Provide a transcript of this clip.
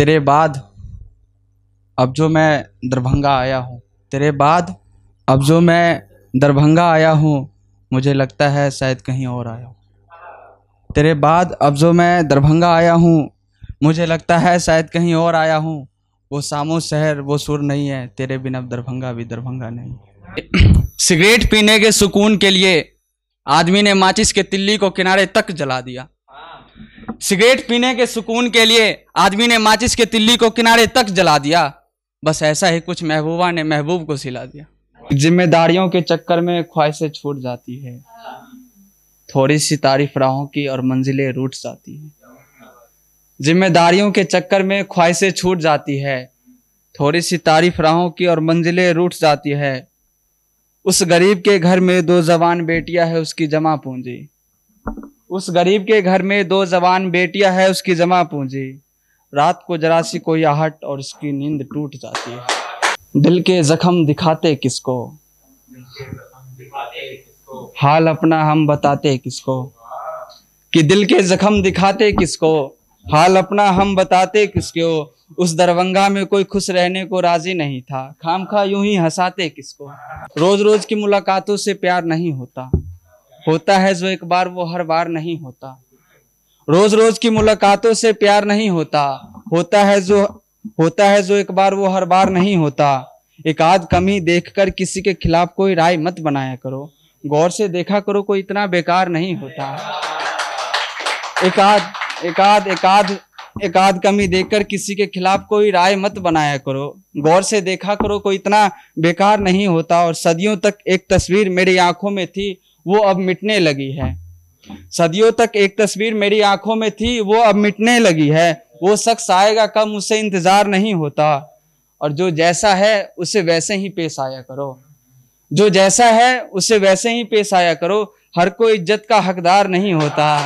तेरे बाद अब जो मैं दरभंगा आया हूँ, तेरे बाद अब जो मैं दरभंगा आया हूँ, मुझे लगता है शायद कहीं और आया हूँ। तेरे बाद अब जो मैं दरभंगा आया हूँ, मुझे लगता है शायद कहीं और आया हूँ। वो सामो शहर, वो सुर नहीं है, तेरे बिना दरभंगा भी दरभंगा नहीं सिगरेट पीने के सुकून के लिए आदमी ने माचिस के तिल्ली को किनारे तक जला दिया। सिगरेट पीने के सुकून के लिए आदमी ने माचिस के तिल्ली को किनारे तक जला दिया। बस ऐसा ही कुछ महबूबा ने महबूब को सिला दिया। जिम्मेदारियों के चक्कर में ख्वाहिशें छूट जाती है। थोड़ी सी तारीफ़ राहों की और मंजिलें रूठ जाती है। जिम्मेदारियों के चक्कर में ख्वाहिशें छूट जाती है। थोड़ी सी तारीफ़ राहों की और मंजिलें रूठ जाती है। उस गरीब के घर में दो जवान बेटियाँ है, उसकी जमा पूंजी। उस गरीब के घर में दो जवान बेटियाँ है, उसकी जमा पूंजी। रात को जरा सी कोई आहट और उसकी नींद टूट जाती है। दिल के जख्म दिखाते किसको? हाल अपना हम बताते किसको? कि दिल के जख्म दिखाते किसको? हाल अपना हम बताते किसको? उस दरभंगा में कोई खुश रहने को राज़ी नहीं था। खाम खा यूँ ही हंसाते किसको? रोज रोज की मुलाकातों से प्यार नहीं होता। होता है जो एक बार वो हर बार नहीं होता। रोज रोज की मुलाकातों से प्यार नहीं होता। होता है जो, होता है जो एक बार वो हर बार नहीं होता। एक आध कमी देखकर किसी के खिलाफ कोई राय मत बनाया करो। गौर से देखा करो कोई इतना बेकार नहीं होता। एक आध एक आध एक आध एक आध कमी देखकर किसी के खिलाफ कोई राय मत बनाया करो। गौर से देखा करो कोई इतना बेकार नहीं होता। और सदियों तक एक तस्वीर मेरी आँखों में थी। वो अब मिटने लगी है। सदियों तक एक तस्वीर मेरी आँखों में थी, वो अब मिटने लगी है। वो शख्स आएगा कम मुझसे इंतज़ार नहीं होता। और जो जैसा है, उसे वैसे ही पेश आया करो। जो जैसा है, उसे वैसे ही पेश आया करो। हर कोई इज़्ज़त का हकदार नहीं होता।